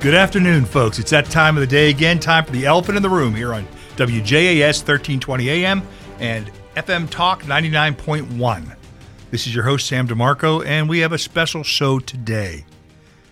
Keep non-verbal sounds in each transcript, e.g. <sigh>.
Good afternoon, folks. It's that time of the day again. Time for the elephant in the room here on WJAS 1320 AM and FM Talk 99.1. This is your host, Sam DeMarco, and we have a special show today.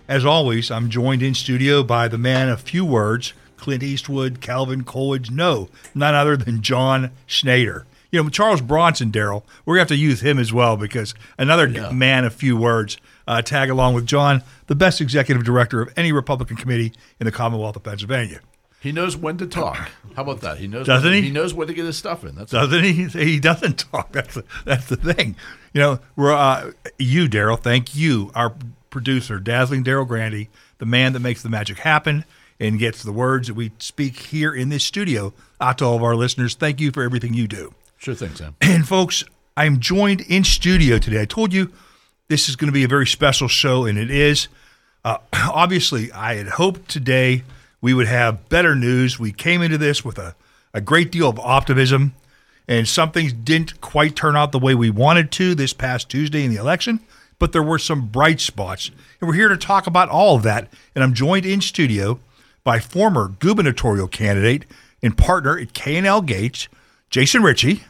As always, I'm joined in studio by the man of few words, Clint Eastwood, Calvin Coolidge, no, none other than John Schneider. You know, Charles Bronson, Daryl, we're going to have to use him as well because another Yeah. man of few words. Uh, tag along with John, the best executive director of any Republican committee in the Commonwealth of Pennsylvania. He knows when to talk. How about that? He knows. Doesn't when, he? He knows when to get his stuff in. That's doesn't he? He <laughs> doesn't talk. That's the, that's the thing. You know, we're uh, you, Daryl. Thank you, our producer, dazzling Daryl Grandy, the man that makes the magic happen and gets the words that we speak here in this studio out to all of our listeners. Thank you for everything you do. sure thing, Sam. And folks, I'm joined in studio today. I told you this is going to be a very special show, and it is. Uh, <clears throat> obviously, I had hoped today we would have better news. We came into this with a, a great deal of optimism, and some things didn't quite turn out the way we wanted to this past Tuesday in the election, but there were some bright spots. And we're here to talk about all of that. And I'm joined in studio by former gubernatorial candidate and partner at K&L Gates, Jason Richey.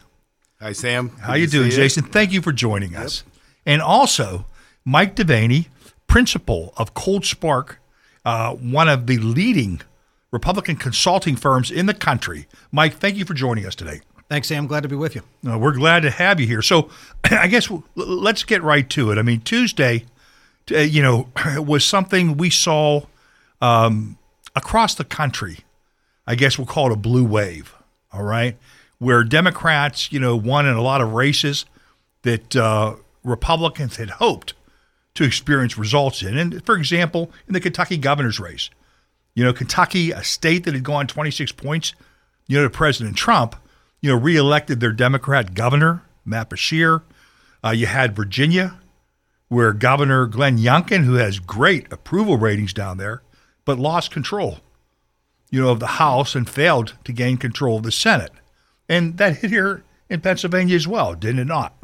Hi, Sam. How Good you doing, Jason? Thank you for joining us. And also, Mike DeVanney, principal of ColdSpark, uh, one of the leading Republican consulting firms in the country. Mike, thank you for joining us today. Thanks, Sam. Glad to be with you. Uh, we're glad to have you here. So, <clears throat> I guess let's get right to it. I mean, Tuesday, uh, you know, <clears throat> was something we saw um, across the country. I guess we'll call it a blue wave. All right, where Democrats, you know, won in a lot of races that uh, Republicans had hoped to experience results in. And for example, in the Kentucky governor's race, you know, Kentucky, a state that had gone 26 points, you know, to President Trump, you know, reelected their Democrat governor, Matt Beshear. Uh, you had Virginia, where Governor Glenn Youngkin, who has great approval ratings down there, but lost control, you know, of the House and failed to gain control of the Senate. And that hit here in Pennsylvania as well, didn't it not?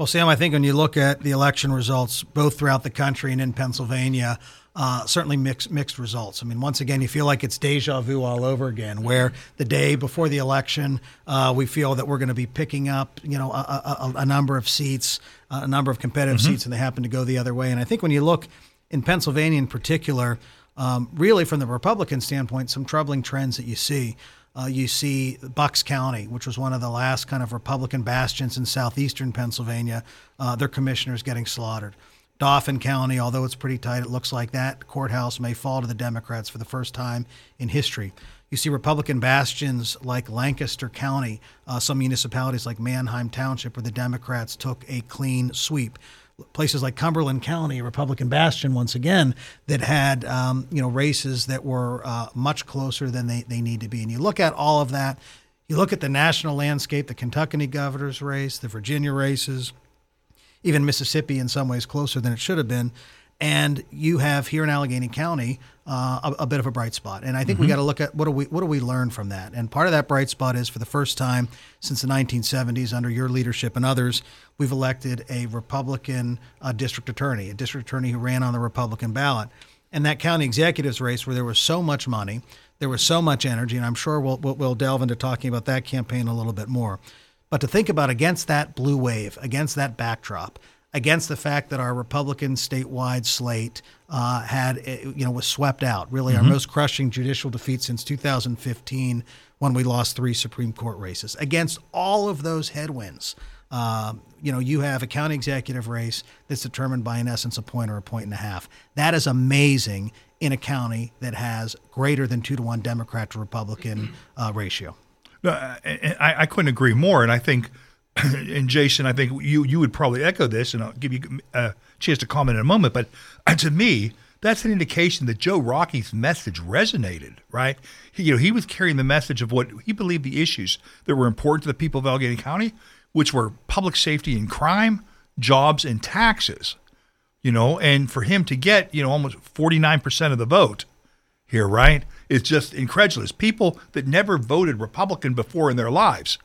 Well, Sam, I think when you look at the election results, both throughout the country and in Pennsylvania, uh, certainly mixed mixed results. I mean, once again, you feel like it's deja vu all over again. Where the day before the election, uh, we feel that we're going to be picking up, you know, a, a, a number of seats, a number of competitive seats, and they happen to go the other way. And I think when you look in Pennsylvania in particular, um, really from the Republican standpoint, some troubling trends that you see. Uh, you see Bucks County, which was one of the last kind of Republican bastions in southeastern Pennsylvania, uh, their commissioners getting slaughtered. Dauphin County, although it's pretty tight, it looks like that courthouse may fall to the Democrats for the first time in history. You see Republican bastions like Lancaster County, uh, some municipalities like Manheim Township, where the Democrats took a clean sweep places like Cumberland County, Republican bastion once again, that had um, you know races that were uh, much closer than they, they need to be. And you look at all of that, you look at the national landscape, the Kentucky governor's race, the Virginia races, even Mississippi in some ways closer than it should have been. And you have here in Allegheny County uh, a, a bit of a bright spot, and I think we got to look at what do we what do we learn from that. And part of that bright spot is for the first time since the 1970s, under your leadership and others, we've elected a Republican uh, district attorney, a district attorney who ran on the Republican ballot. And that county executives race, where there was so much money, there was so much energy, and I'm sure we'll, we'll, we'll delve into talking about that campaign a little bit more. But to think about against that blue wave, against that backdrop, against the fact that our Republican statewide slate uh, had, uh, you know, was swept out, really our most crushing judicial defeat since 2015 when we lost three Supreme Court races. Against all of those headwinds, um, you know, you have a county executive race that's determined by, in essence, a point or a point and a half. That is amazing in a county that has greater than two to one Democrat to Republican uh, ratio. No, I I couldn't agree more. And I think, <coughs> and Jason, I think you you would probably echo this, and I'll give you a chance to comment in a moment. But uh, to me, that's an indication that Joe Rockey's message resonated. Right? He, you know, he was carrying the message of what he believed the issues that were important to the people of Allegheny County, which were public safety and crime, jobs and taxes. You know, and for him to get you know almost forty nine percent of the vote here, right? is just incredulous. People that never voted Republican before in their lives,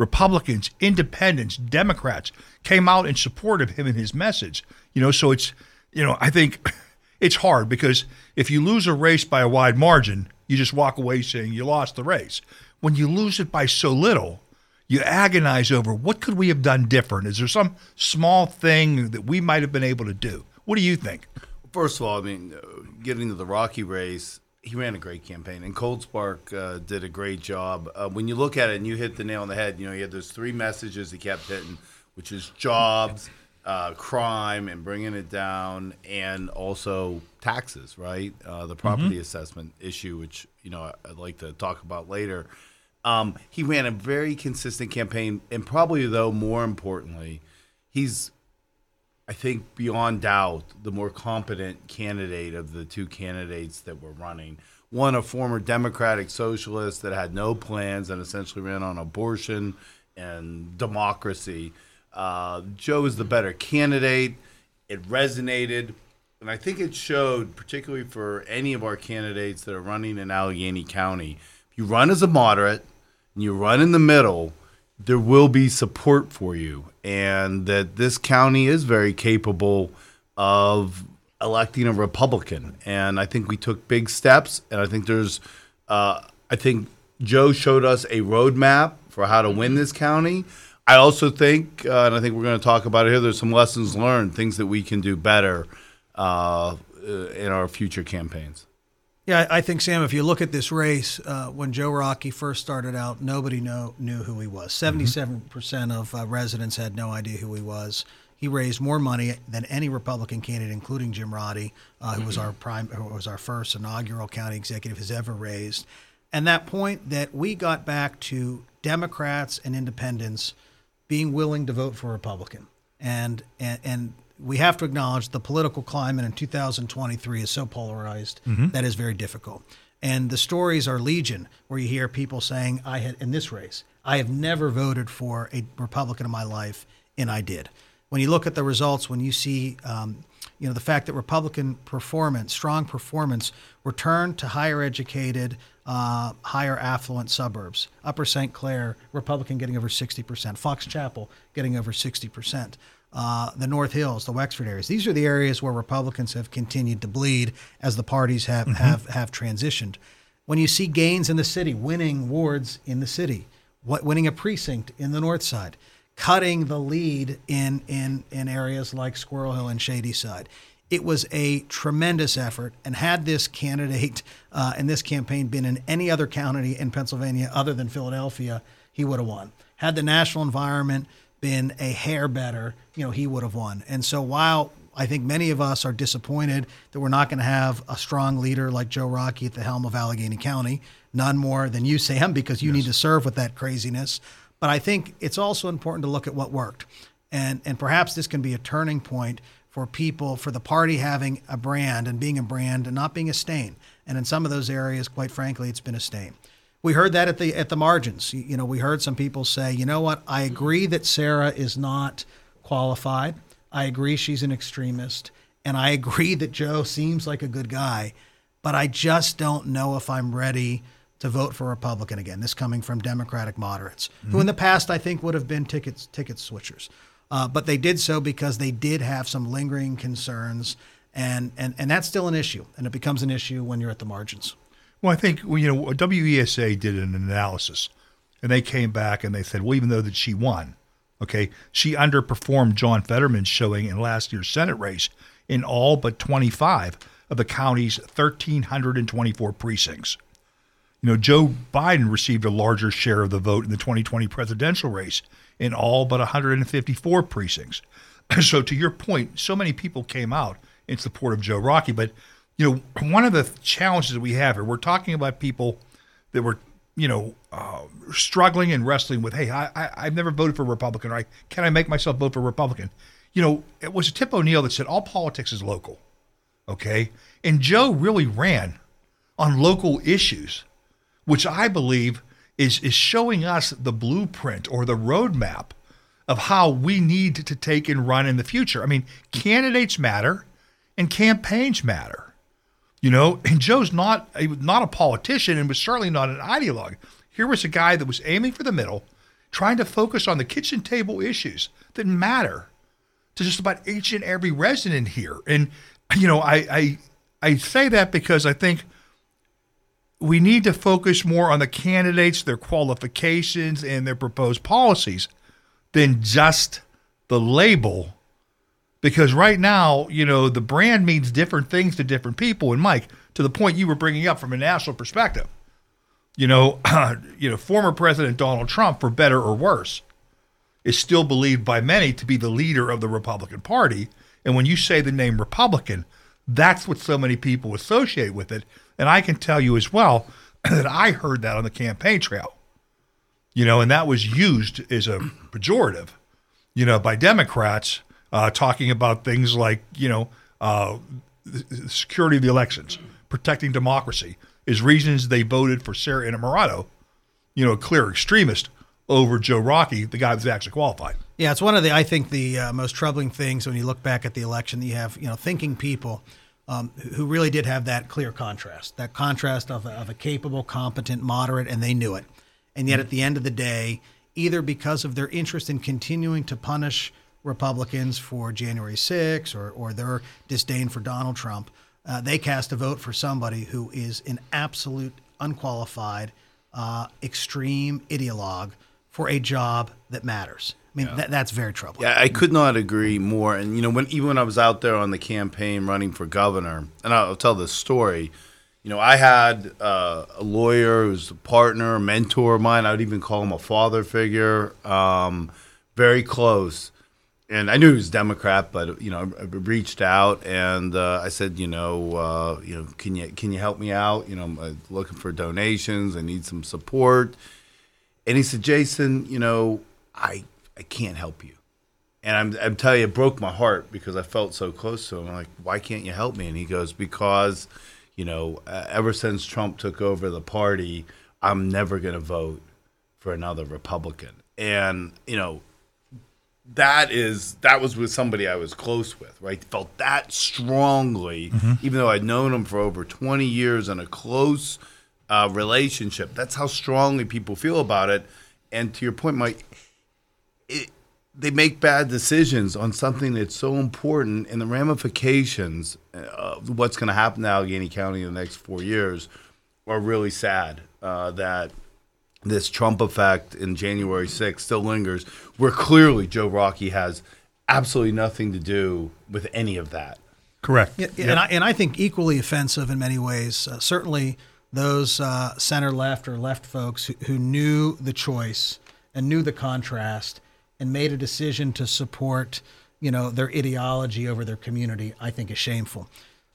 Republicans, independents, Democrats, came out in support of him and his message. You know, so it's, you know, I think <laughs> it's hard because if you lose a race by a wide margin, you just walk away saying you lost the race. When you lose it by so little, you agonize over what could we have done different? Is there some small thing that we might have been able to do? What do you think? First of all, I mean, uh, getting to the Rockey race, he ran a great campaign, and ColdSpark uh, did a great job. Uh, when you look at it and you hit the nail on the head, you know, he had those three messages he kept hitting, which is jobs, <laughs> uh, crime, and bringing it down, and also taxes, right? Uh, the property assessment issue, which you know I'd like to talk about later. Um, he ran a very consistent campaign, and probably though more importantly, he's I think beyond doubt, the more competent candidate of the two candidates that were running. One, a former Democratic socialist that had no plans and essentially ran on abortion and democracy. Uh, Joe is the better candidate. It resonated. And I think it showed, particularly for any of our candidates that are running in Allegheny County, if you run as a moderate and you run in the middle, there will be support for you, and that this county is very capable of electing a Republican. And I think we took big steps, and I think there's, uh, I think Joe showed us a roadmap for how to win this county. I also think, uh, and I think we're going to talk about it here. There's some lessons learned, things that we can do better uh, uh, in our future campaigns. Yeah, I think Sam. If you look at this race, uh, when Joe Rockey first started out, nobody know, knew who he was. Seventy-seven percent of uh, residents had no idea who he was. He raised more money than any Republican candidate, including Jim Roddey, uh, who was our prime, who was our first inaugural county executive, has ever raised. And that point that we got back to Democrats and Independents being willing to vote for Republican, and and and we have to acknowledge the political climate in 2023 is so polarized that is very difficult. And the stories are legion, where you hear people saying, "I had in this race, I have never voted for a Republican in my life, and I did." When you look at the results, when you see, um, you know, the fact that Republican performance, strong performance, returned to higher educated, uh, higher affluent suburbs. Upper St. Clair, Republican getting over 60%. Fox Chapel getting over 60%. Uh, the North Hills, the Wexford areas. These are the areas where Republicans have continued to bleed as the parties have, have, have transitioned. When you see gains in the city, winning wards in the city, what, winning a precinct in the north side, cutting the lead in, in, in areas like Squirrel Hill and Shadyside. It was a tremendous effort. And had this candidate uh, and this campaign been in any other county in Pennsylvania other than Philadelphia, he would have won. Had the national environment been a hair better, you know, he would have won. And so while I think many of us are disappointed that we're not going to have a strong leader like Joe Rockey at the helm of Allegheny County, none more than you, Sam, because you need to serve with that craziness. But I think it's also important to look at what worked. And, and perhaps this can be a turning point for people, for the party having a brand and being a brand and not being a stain. And in some of those areas, quite frankly, it's been a stain. We heard that at the at the margins. You know, we heard some people say, you know what, I agree that Sarah is not qualified. I agree she's an extremist. And I agree that Joe seems like a good guy, but I just don't know if I'm ready to vote for Republican again. This coming from Democratic moderates, who in the past I think would have been tickets ticket switchers, uh, but they did so because they did have some lingering concerns, and and and that's still an issue, and it becomes an issue when you're at the margins. Well, I think you know WESA did an analysis, and they came back and they said, well, even though that she won, okay, she underperformed John Fetterman's showing in last year's Senate race in all but 25 of the county's 1,324 precincts. You know, Joe Biden received a larger share of the vote in the 2020 presidential race in all but 154 precincts. <clears throat> so, to your point, so many people came out in support of Joe Rockey. But, you know, one of the challenges that we have here, we're talking about people that were, you know, uh, struggling and wrestling with, hey, I, I, I've never voted for a Republican, right? Can I make myself vote for a Republican? You know, it was Tip O'Neill that said all politics is local, okay? And Joe really ran on local issues which I believe is is showing us the blueprint or the roadmap of how we need to take and run in the future. I mean, candidates matter and campaigns matter. You know, and Joe's not a, not a politician and was certainly not an ideologue. Here was a guy that was aiming for the middle, trying to focus on the kitchen table issues that matter to just about each and every resident here. And you know, I I I say that because I think we need to focus more on the candidates, their qualifications, and their proposed policies than just the label. Because right now, you know, the brand means different things to different people. And Mike, to the point you were bringing up from a national perspective, you know, <clears throat> you know, former President Donald Trump, for better or worse, is still believed by many to be the leader of the Republican Party. And when you say the name Republican, that's what so many people associate with it. And I can tell you as well <clears throat> that I heard that on the campaign trail, you know, and that was used as a pejorative, you know, by Democrats uh, talking about things like, you know, uh, security of the elections, protecting democracy, is reasons they voted for Sarah Innamorato, you know, a clear extremist over Joe Rockey, the guy that's actually qualified. Yeah, it's one of the I think the uh, most troubling things when you look back at the election. That you have you know thinking people um, who really did have that clear contrast, that contrast of a, of a capable, competent, moderate, and they knew it. And yet, at the end of the day, either because of their interest in continuing to punish Republicans for January 6 or, or their disdain for Donald Trump, uh, they cast a vote for somebody who is an absolute unqualified, uh, extreme ideologue for a job that matters. I mean, that, that's very troubling. Yeah, I could not agree more. And you know, when even when I was out there on the campaign running for governor, and I'll tell this story. You know, I had uh, a lawyer who's a partner, a mentor of mine. I would even call him a father figure, um, very close. And I knew he was Democrat, but you know, I reached out and uh, I said, you know, uh, you know, can you can you help me out? You know, I'm uh, looking for donations. I need some support. And he said, Jason, you know, I I can't help you. And I'm, I'm telling you, it broke my heart because I felt so close to him. I'm like, why can't you help me? And he goes, because, you know, uh, ever since Trump took over the party, I'm never going to vote for another Republican. And, you know, that is that was with somebody I was close with, right? Felt that strongly, even though I'd known him for over 20 years in a close uh, relationship. That's how strongly people feel about it. And to your point, Mike, it, they make bad decisions on something that's so important, and the ramifications of what's going to happen to Allegheny County in the next four years are really sad. Uh, that this Trump effect in January 6th still lingers, where clearly Joe Rockey has absolutely nothing to do with any of that. Correct. Yeah, and, I, and I think equally offensive in many ways. Uh, certainly, those uh, center left or left folks who, who knew the choice and knew the contrast and made a decision to support, you know, their ideology over their community. I think is shameful.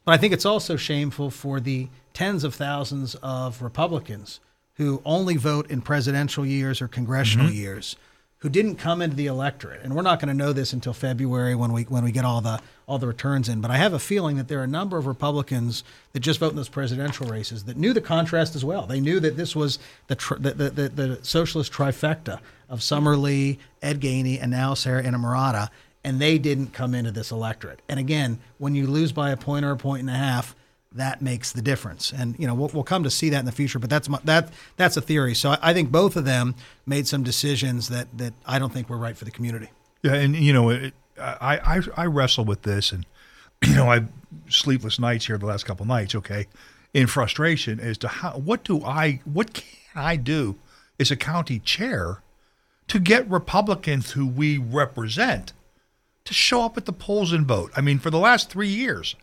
But I think it's also shameful for the tens of thousands of Republicans who only vote in presidential years or congressional mm-hmm. years who didn't come into the electorate. And we're not going to know this until February when we when we get all the all the returns in. But I have a feeling that there are a number of Republicans that just vote in those presidential races that knew the contrast as well. They knew that this was the tr- the, the, the, the socialist trifecta of Summer Lee, Ed Gainey, and now Sarah Innamorato, and they didn't come into this electorate. And again, when you lose by a point or a point and a half, that makes the difference. And you know we'll, we'll come to see that in the future, but that's my, that that's a theory. So I, I think both of them made some decisions that that I don't think were right for the community. Yeah, and you know, it, I, I I wrestle with this, and <clears throat> you know, I sleepless nights here the last couple nights. Okay, in frustration as to how what do I what can I do as a county chair to get Republicans who we represent to show up at the polls and vote. I mean, for the last three years,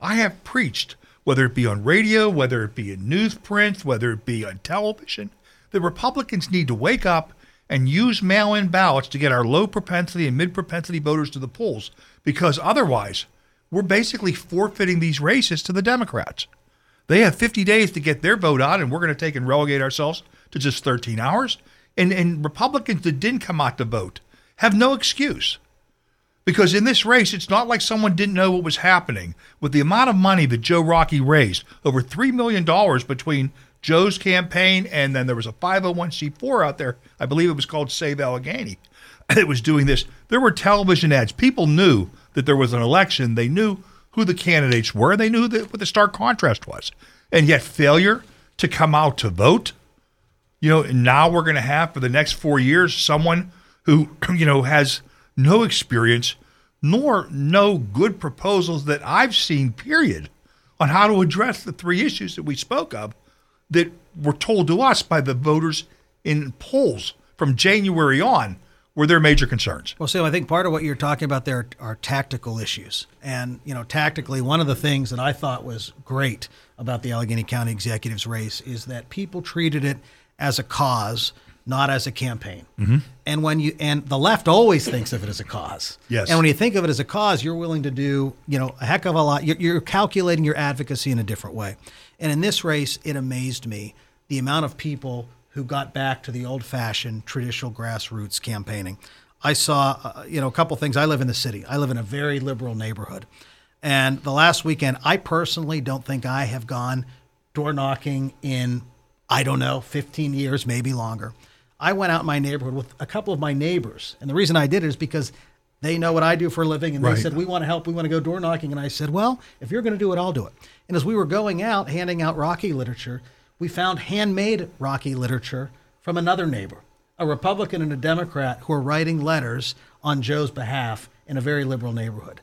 I have preached, whether it be on radio, whether it be in newsprint, whether it be on television, The Republicans need to wake up and use mail in ballots to get our low propensity and mid propensity voters to the polls, because otherwise, we're basically forfeiting these races to the Democrats. They have 50 days to get their vote out, and we're going to take and relegate ourselves to just 13 hours. And, and Republicans that didn't come out to vote have no excuse. Because in this race, it's not like someone didn't know what was happening. With the amount of money that Joe Rockey raised, over $3 million between Joe's campaign and then there was a 501c4 out there, I believe it was called Save Allegheny, that was doing this. There were television ads. People knew that there was an election. They knew who the candidates were. They knew that, what the stark contrast was. And yet, failure to come out to vote. You know, now we're going to have for the next four years someone who, <clears throat> you know, has no experience nor no good proposals that I've seen, period, on how to address the three issues that we spoke of that were told to us by the voters in polls from January on were their major concerns. Well, Sam, I think part of what you're talking about there are tactical issues. And, you know, tactically, one of the things that I thought was great about the Allegheny County Executives race is that people treated it as a cause, not as a campaign. Mm-hmm. And when you and the left always thinks of it as a cause. Yes. And when you think of it as a cause, you're willing to do, you know, a heck of a lot. You're, you're calculating your advocacy in a different way. And in this race, it amazed me the amount of people who got back to the old-fashioned traditional grassroots campaigning. I saw, uh, you know, a couple things. I live in the city. I live in a very liberal neighborhood, and the last weekend, I personally don't think I have gone door knocking in, I don't know, 15 years, maybe longer. I went out in my neighborhood with a couple of my neighbors, and the reason I did it is because they know what I do for a living, and Right. they said we want to help, we want to go door knocking, and I said, well, if you're going to do it, I'll do it. And as we were going out handing out Rockey literature, we found handmade Rockey literature from another neighbor, a Republican and a Democrat who are writing letters on Joe's behalf in a very liberal neighborhood.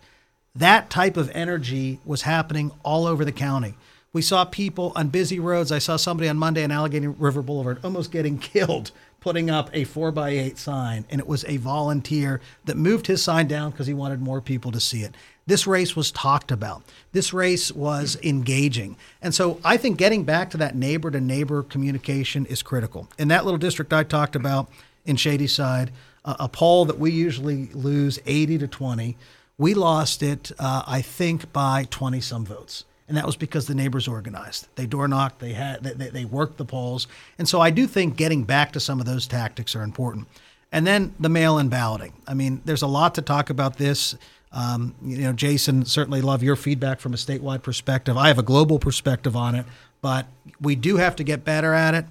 That type of energy was happening all over the county. We saw people on busy roads. I saw somebody on Monday on Allegheny River Boulevard almost getting <laughs> killed putting up a four by eight sign, and it was a volunteer that moved his sign down because he wanted more people to see it. This race was talked about. This race was engaging. And so I think getting back to that neighbor to neighbor communication is critical. In that little district I talked about in Shadyside, a, a poll that we usually lose 80 to 20, we lost it, uh, I think, by 20 some votes. And that was because the neighbors organized. They door knocked, they, had, they, they, worked the polls. And so I do think getting back to some of those tactics are important. And then the mail in balloting. I mean, there's a lot to talk about this. Um, you know, Jason, certainly love your feedback from a statewide perspective. I have a global perspective on it, but we do have to get better at it.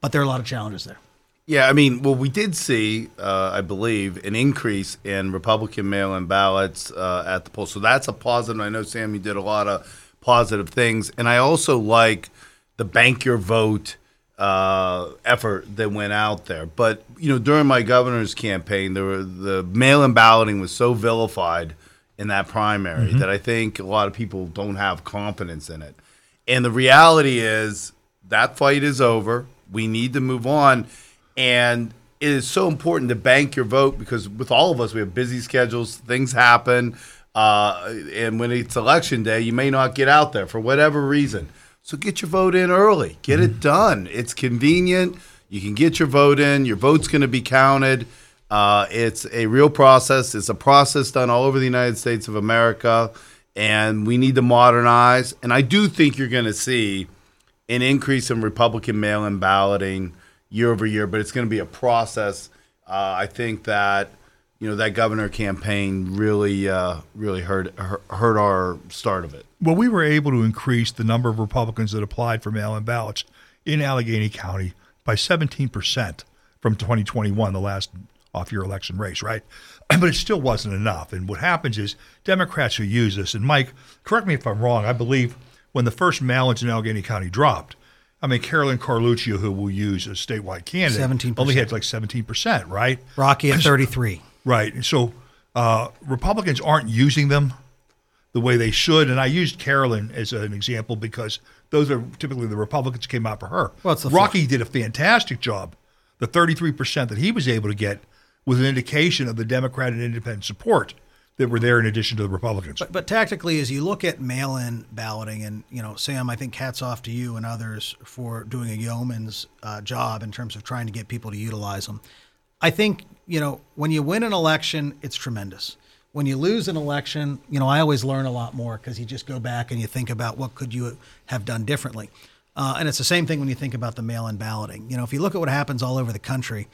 But there are a lot of challenges there. Yeah, I mean, well, we did see, uh, I believe, an increase in Republican mail-in ballots uh, at the polls. So that's a positive. I know Sam, you did a lot of positive things, and I also like the bank your vote uh, effort that went out there. But you know, during my governor's campaign, there were, the mail-in balloting was so vilified in that primary that I think a lot of people don't have confidence in it. And the reality is that fight is over. We need to move on. And it is so important to bank your vote because with all of us, we have busy schedules, things happen. Uh, and when it's election day, you may not get out there for whatever reason. So get your vote in early, get it done. It's convenient. You can get your vote in, your vote's going to be counted. Uh, it's a real process. It's a process done all over the United States of America, and we need to modernize. And I do think you're going to see an increase in Republican mail-in balloting year over year, but it's going to be a process. Uh, I think that you know that governor campaign really, uh, really hurt hurt hurt our start of it. Well, we were able to increase the number of Republicans that applied for mail in ballots in Allegheny County by 17% from 2021, the last off year election race, right? <clears throat> But it still wasn't enough. And what happens is Democrats who use this, and Mike, correct me if I'm wrong, I believe when the first mail ins in Allegheny County dropped, I mean, Carolyn Carluccio, who will use a statewide candidate, 17%. only had like 17%, right? Rockey at 33. Right. And So uh, Republicans aren't using them the way they should. And I used Carolyn as an example because those are typically the Republicans came out for her. Well, Rockey did a fantastic job. The 33% that he was able to get was an indication of the Democrat and independent support that were there in addition to the Republicans. But, but tactically, as you look at mail-in balloting, and you know, Sam, I think hats off to you and others for doing a yeoman's uh, job in terms of trying to get people to utilize them. I think you know when you win an election, it's tremendous. When you lose an election, you know, I always learn a lot more because you just go back and you think about what could you have done differently. Uh, and it's the same thing when you think about the mail-in balloting. You know, if you look at what happens all over the country,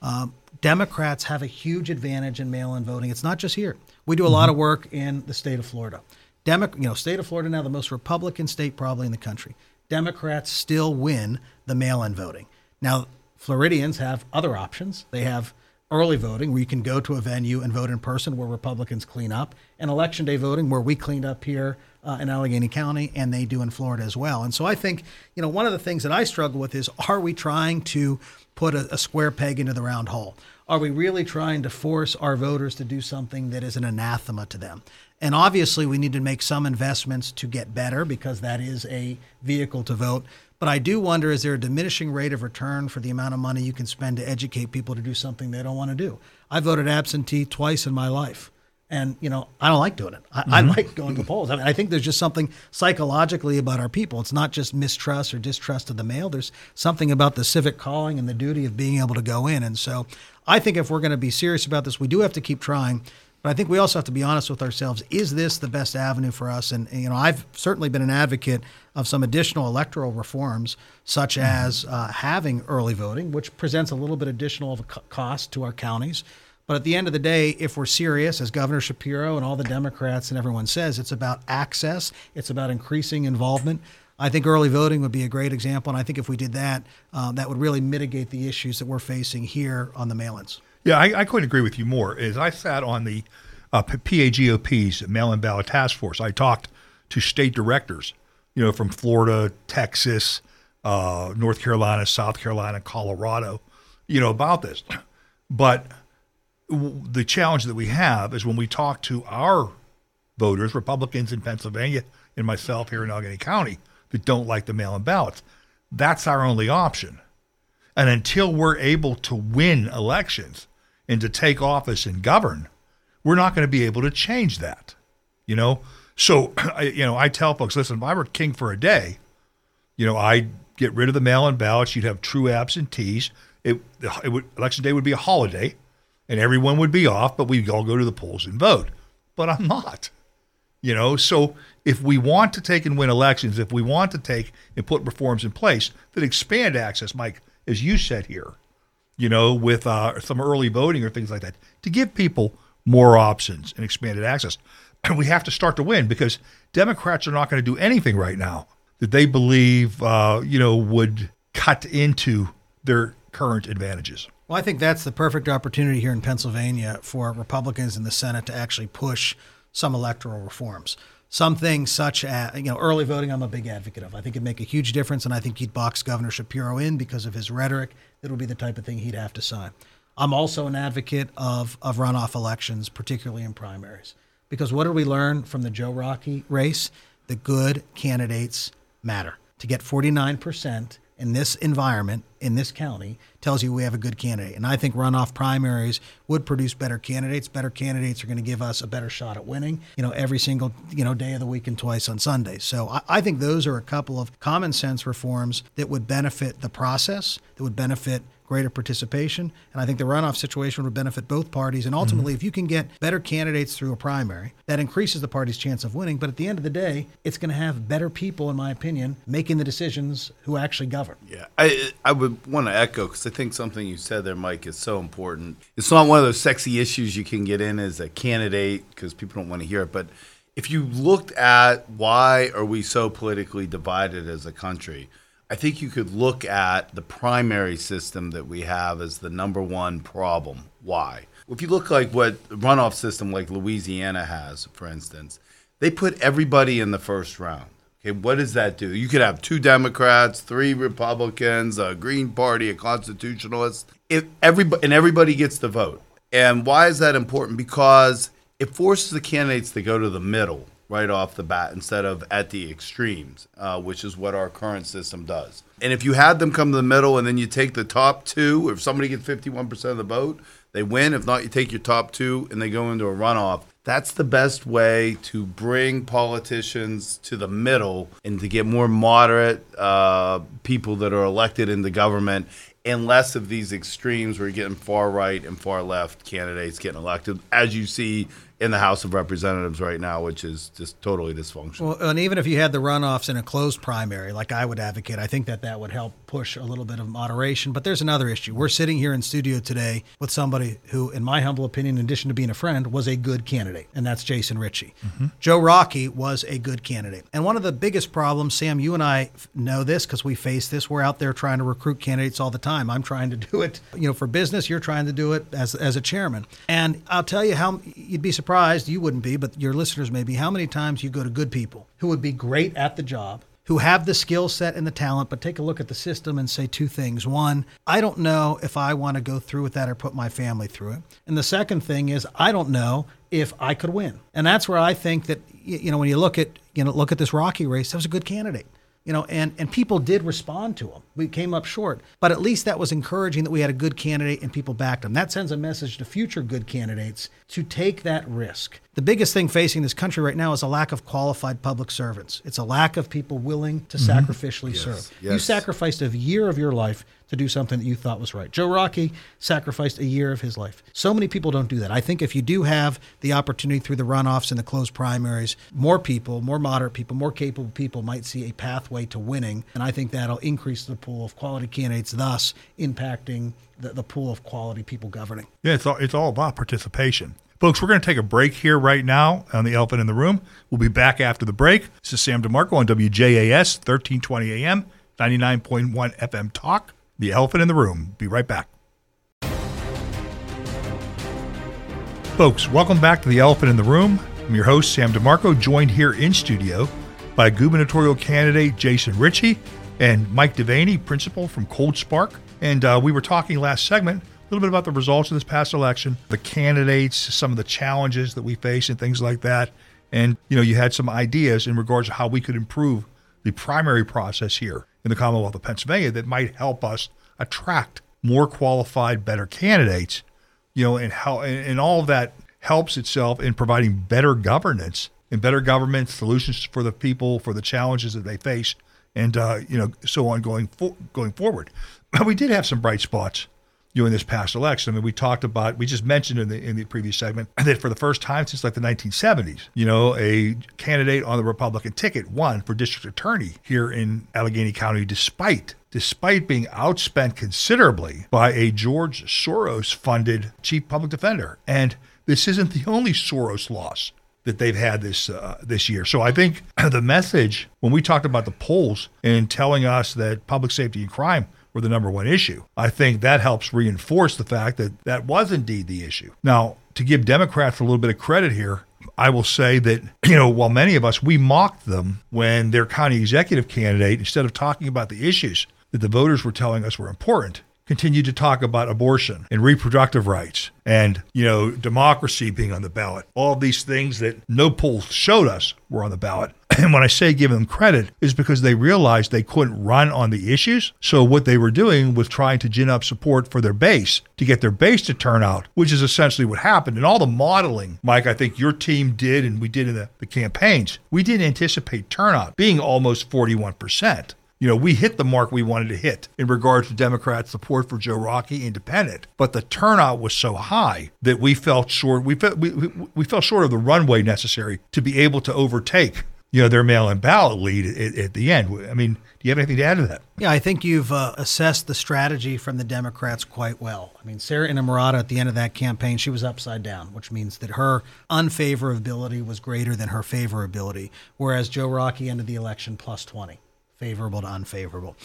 um, Democrats have a huge advantage in mail-in voting. It's not just here. We do a lot of work in the state of Florida. Demo- you know, state of Florida now the most Republican state probably in the country. Democrats still win the mail-in voting. Now, Floridians have other options. They have early voting, where you can go to a venue and vote in person, where Republicans clean up, and election day voting, where we cleaned up here uh, in Allegheny County and they do in Florida as well. And so I think, you know, one of the things that I struggle with is are we trying to put a, a square peg into the round hole? Are we really trying to force our voters to do something that is an anathema to them? And obviously, we need to make some investments to get better because that is a vehicle to vote. But I do wonder is there a diminishing rate of return for the amount of money you can spend to educate people to do something they don't want to do? I voted absentee twice in my life. And, you know, I don't like doing it. I, I mm-hmm. like going to the polls. I mean, I think there's just something psychologically about our people. It's not just mistrust or distrust of the mail. There's something about the civic calling and the duty of being able to go in. And so I think if we're going to be serious about this, we do have to keep trying. But I think we also have to be honest with ourselves. Is this the best avenue for us? And, you know, I've certainly been an advocate of some additional electoral reforms, such as uh, having early voting, which presents a little bit additional of a cost to our counties. But at the end of the day, if we're serious, as Governor Shapiro and all the Democrats and everyone says, it's about access, it's about increasing involvement. I think early voting would be a great example. And I think if we did that, um, that would really mitigate the issues that we're facing here on the mail ins. Yeah, I, I couldn't agree with you more. As I sat on the uh, PAGOP's mail-in ballot task force, I talked to state directors, you know, from Florida, Texas, uh, North Carolina, South Carolina, Colorado, you know, about this. But w- the challenge that we have is when we talk to our voters, Republicans in Pennsylvania, and myself here in Allegheny County, that don't like the mail-in ballots. That's our only option. And until we're able to win elections and to take office and govern, we're not going to be able to change that. You know, so <clears throat> I, you know, I tell folks, listen, if I were king for a day, you know, I'd get rid of the mail-in ballots. You'd have true absentees. It, it would election day would be a holiday, and everyone would be off, but we'd all go to the polls and vote. But I'm not. You know, so if we want to take and win elections, if we want to take and put reforms in place that expand access, Mike, as you said here, you know, with uh, some early voting or things like that, to give people more options and expanded access, <clears throat> and we have to start to win because Democrats are not going to do anything right now that they believe, uh, you know, would cut into their current advantages. Well, I think that's the perfect opportunity here in Pennsylvania for Republicans in the Senate to actually push some electoral reforms. Some things such as, you know, early voting, I'm a big advocate of. I think it'd make a huge difference, and I think he'd box Governor Shapiro in because of his rhetoric. It would be the type of thing he'd have to sign. I'm also an advocate of, of runoff elections, particularly in primaries. Because what did we learn from the Joe Rockey race? The good candidates matter. To get 49% in this environment, in this county, tells you we have a good candidate. And I think runoff primaries would produce better candidates. Better candidates are going to give us a better shot at winning, you know, every single, you know, day of the week and twice on Sundays. So I, I think those are a couple of common sense reforms that would benefit the process, that would benefit greater participation. And I think the runoff situation would benefit both parties. And ultimately, mm-hmm. if you can get better candidates through a primary, that increases the party's chance of winning. But at the end of the day, it's going to have better people, in my opinion, making the decisions who actually govern. Yeah, I I would want to echo because I think something you said there, Mike, is so important. It's not one of those sexy issues you can get in as a candidate because people don't want to hear it. But if you looked at why are we so politically divided as a country, I think you could look at the primary system that we have as the number one problem. Why? If you look like what runoff system like Louisiana has, for instance, they put everybody in the first round. Okay, what does that do? You could have two Democrats, three Republicans, a Green Party, a Constitutionalist. If everybody and everybody gets the vote. And why is that important? Because it forces the candidates to go to the middle right off the bat instead of at the extremes, uh, which is what our current system does. And if you had them come to the middle and then you take the top two, if somebody gets 51% of the vote, they win. If not, you take your top two and they go into a runoff. That's the best way to bring politicians to the middle and to get more moderate uh, people that are elected into government and less of these extremes where you're getting far right and far left candidates getting elected, as you see in the House of Representatives right now, which is just totally dysfunctional. Well, and even if you had the runoffs in a closed primary, like I would advocate, I think that that would help push a little bit of moderation. But there's another issue. We're sitting here in studio today with somebody who, in my humble opinion, in addition to being a friend, was a good candidate. candidate, and that's Jason Richey. Mm-hmm. Joe Rockey was a good candidate. And one of the biggest problems, Sam, you and I know this because we face this. We're out there trying to recruit candidates all the time. I'm trying to do it, you know, for business. You're trying to do it as, as a chairman. And I'll tell you how you'd be surprised, you wouldn't be, but your listeners may be, how many times you go to good people who would be great at the job who have the skill set and the talent, but take a look at the system and say two things. One, I don't know if I want to go through with that or put my family through it. And the second thing is, I don't know if I could win. And that's where I think that you know when you look at you know look at this Rockey race, that was a good candidate. You know, and, and people did respond to him. We came up short, but at least that was encouraging that we had a good candidate and people backed him. That sends a message to future good candidates to take that risk. The biggest thing facing this country right now is a lack of qualified public servants. It's a lack of people willing to mm-hmm. sacrificially serve. You sacrificed a year of your life to do something that you thought was right. Joe Rockey sacrificed a year of his life. So many people don't do that. I think if you do have the opportunity through the runoffs and the closed primaries, more people, more moderate people, more capable people might see a pathway to winning. And I think that'll increase the pool of quality candidates, thus impacting the, the pool of quality people governing. Yeah, it's all, it's all about participation. Folks, we're going to take a break here right now on the Elephant in the Room. We'll be back after the break. This is Sam DeMarco on WJAS, 1320 AM, 99.1 FM Talk. The Elephant in the Room. Be right back. Folks, welcome back to the Elephant in the Room. I'm your host, Sam DeMarco, joined here in studio by gubernatorial candidate Jason Richey and Mike DeVanney, principal from ColdSpark. And uh, we were talking last segment a little bit about the results of this past election, the candidates, some of the challenges that we face, and things like that. And you know, you had some ideas in regards to how we could improve the primary process here in the Commonwealth of Pennsylvania that might help us attract more qualified, better candidates you know, and how and, and all of that helps itself in providing better governance and better government solutions for the people for the challenges that they face, and uh, you know, so on going for, going forward. But <clears throat> we did have some bright spots during this past election. I mean, we talked about we just mentioned in the in the previous segment <clears throat> that for the first time since like the 1970s, you know, a candidate on the Republican ticket won for district attorney here in Allegheny County, despite despite being outspent considerably by a George Soros funded chief public defender. And this isn't the only Soros loss that they've had this uh, this year. So I think <clears throat> the message when we talked about the polls and telling us that public safety and crime were the number one issue, I think that helps reinforce the fact that that was indeed the issue. Now, to give Democrats a little bit of credit here, I will say that, <clears throat> you know, while many of us, we mocked them when their county executive candidate, instead of talking about the issues that the voters were telling us were important, continued to talk about abortion and reproductive rights and, you know, democracy being on the ballot. All these things that no polls showed us were on the ballot. <clears throat> And when I say give them credit, is because they realized they couldn't run on the issues. So what they were doing was trying to gin up support for their base to get their base to turn out, which is essentially what happened. And all the modeling, Mike, I think your team did and we did in the, the campaigns, we didn't anticipate turnout being almost 41%. You know, we hit the mark we wanted to hit in regards to Democrat support for Joe Rockey independent, but the turnout was so high that we felt short. We felt we, we, we fell short of the runway necessary to be able to overtake, you know, their mail-in ballot lead at, at the end. I mean, do you have anything to add to that? Yeah, I think you've uh, assessed the strategy from the Democrats quite well. I mean, Sarah Innamorato at the end of that campaign, she was upside down, which means that her unfavorability was greater than her favorability, whereas Joe Rockey ended the election plus 20 favorable to unfavorable.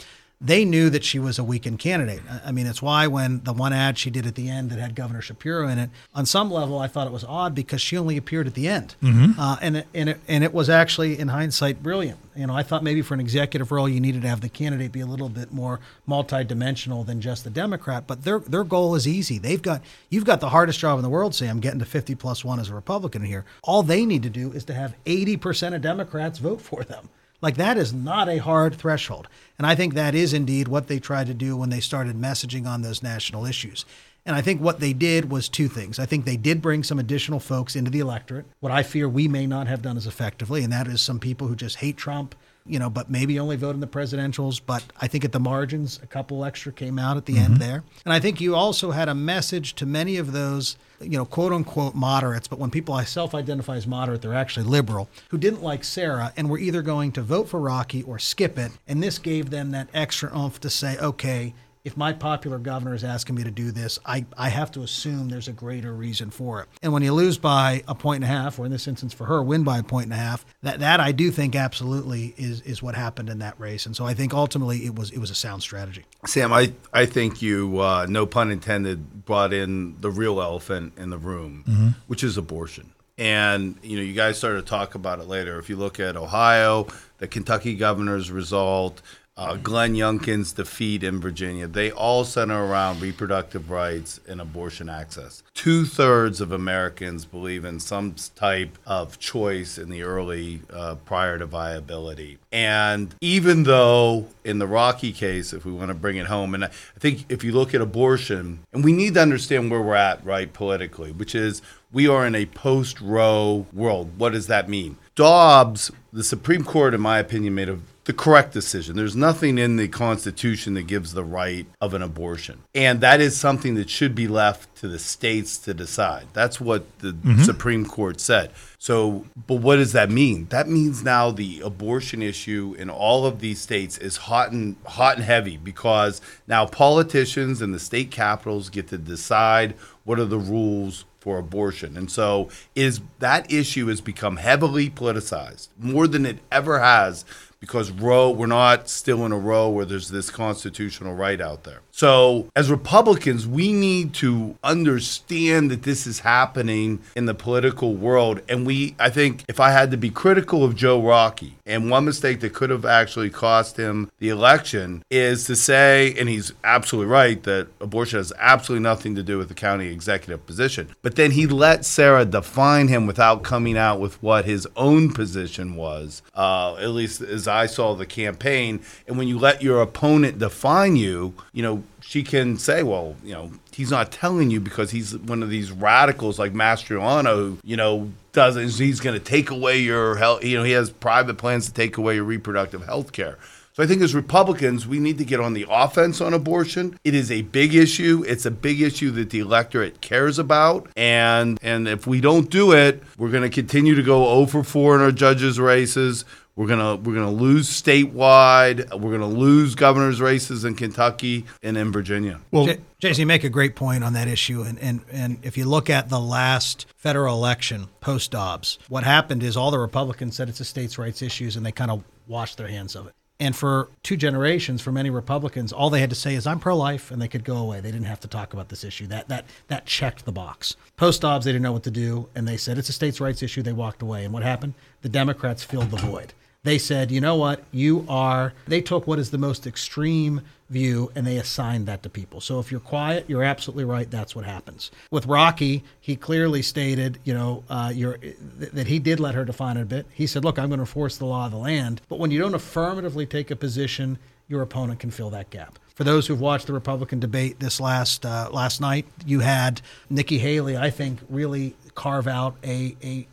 They knew that she was a weakened candidate. I- mean, it's why when the one ad she did at the end that had Governor Shapiro in it, on some level, I thought it was odd because she only appeared at the end, uh, and it, and it, and it was actually, in hindsight, brilliant. You know, I thought maybe for an executive role, you needed to have the candidate be a little bit more multidimensional than just the Democrat. But their their goal is easy. They've got you've got the hardest job in the world, Sam, getting to 50 plus one as a Republican here. All they need to do is to have 80 percent of Democrats vote for them. Like that is not a hard threshold. And I think that is indeed what they tried to do when they started messaging on those national issues. And I think what they did was two things. I think they did bring some additional folks into the electorate, what I fear we may not have done as effectively, and that is some people who just hate Trump, you know, but maybe only vote in the presidentials. But I think at the margins, a couple extra came out at the end mm-hmm. there. And I think you also had a message to many of those, you know, quote unquote moderates, but when people I self identify as moderate, they're actually liberal, who didn't like Sarah and were either going to vote for Rockey or skip it. And this gave them that extra oomph to say, okay, if my popular governor is asking me to do this, I, I have to assume there's a greater reason for it. And when you lose by a point and a half, or in this instance for her, win by a point and a half, that, that I do think absolutely is, is what happened in that race. And so I think ultimately it was it was a sound strategy. Sam, I, I think you, uh, no pun intended, brought in the real elephant in the room, which is abortion. And you know, you guys started to talk about it later. If you look at Ohio, the Kentucky governor's result, uh, Glenn Youngkin's defeat in Virginia, they all center around reproductive rights and abortion access. Two thirds of Americans believe in some type of choice in the early uh, prior to viability. And even though in the Rockey case, if we want to bring it home, and I think if you look at abortion, and we need to understand where we're at, right, politically, which is we are in a post Roe world. What does that mean? Dobbs, the Supreme Court, in my opinion, made a the correct decision. There's nothing in the Constitution that gives the right of an abortion. And that is something that should be left to the states to decide. That's what the mm-hmm. Supreme Court said. So, but what does that mean? That means now the abortion issue in all of these states is hot and hot and heavy because now politicians and the state capitals get to decide what are the rules for abortion. And so is that issue has become heavily politicized more than it ever has because Roe, we're not still in a row where there's this constitutional right out there. So, as Republicans, we need to understand that this is happening in the political world. And we, I think, if I had to be critical of Joe Rockey, and one mistake that could have actually cost him the election is to say, and he's absolutely right, that abortion has absolutely nothing to do with the county executive position. But then he let Sarah define him without coming out with what his own position was, uh, at least as I saw the campaign. And when you let your opponent define you, you know, she can say, well, you know, he's not telling you because he's one of these radicals like Mastriano who, you know, doesn't, he's going to take away your health, you know, he has private plans to take away your reproductive health care. So I think as Republicans, we need to get on the offense on abortion. It is a big issue. It's a big issue that the electorate cares about. And and if we don't do it, we're going to continue to go oh over 4 in our judges races. We're gonna we're gonna lose statewide. We're gonna lose governors' races in Kentucky and in Virginia. Well, J- Jason, you make a great point on that issue. And, and, and if you look at the last federal election post Dobbs, what happened is all the Republicans said it's a states' rights issues and they kind of washed their hands of it. And for two generations, for many Republicans, all they had to say is "I'm pro-life," and they could go away. They didn't have to talk about this issue. That that that checked the box. Post Dobbs, they didn't know what to do, and they said it's a states' rights issue. They walked away, and what happened? The Democrats filled the void. They said, you know what? You are. They took what is the most extreme view and they assigned that to people. So if you're quiet, you're absolutely right. That's what happens. With Rockey, he clearly stated, you know, uh, th- that he did let her define it a bit. He said, look, I'm going to enforce the law of the land. But when you don't affirmatively take a position, your opponent can fill that gap. For those who've watched the Republican debate this last uh, last night, you had Nikki Haley, I think, really carve out a, a